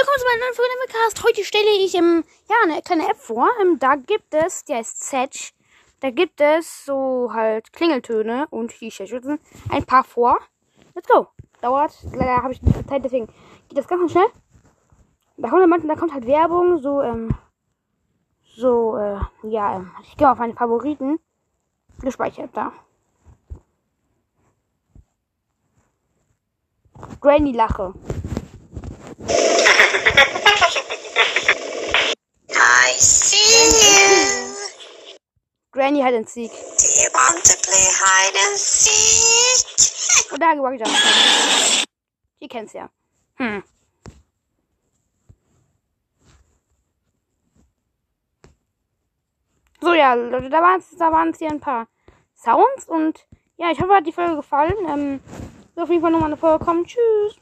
willkommen zu meiner neuen Folge Cast. Heute stelle ich ähm, ja, eine kleine App vor. Ähm, da gibt es, die heißt Setch. Da gibt es so halt Klingeltöne und die schützen ein paar vor. Let's go. Dauert, leider habe ich nicht Zeit, deswegen geht das ganz, ganz schnell. Da kommt, manchmal, da kommt halt Werbung, so, ähm, so, äh, ja, ähm, ich gehe auf meine Favoriten. Gespeichert da. Granny Lache. Granny hat den Sieg. Do you want to play hide and seek? Und da gewagt ich Die kennst ja. Hm. So, ja, Leute, da waren es da waren's hier ein paar Sounds und ja, ich hoffe, hat die Folge gefallen. Ähm, auf jeden Fall nochmal eine Folge kommen. Tschüss.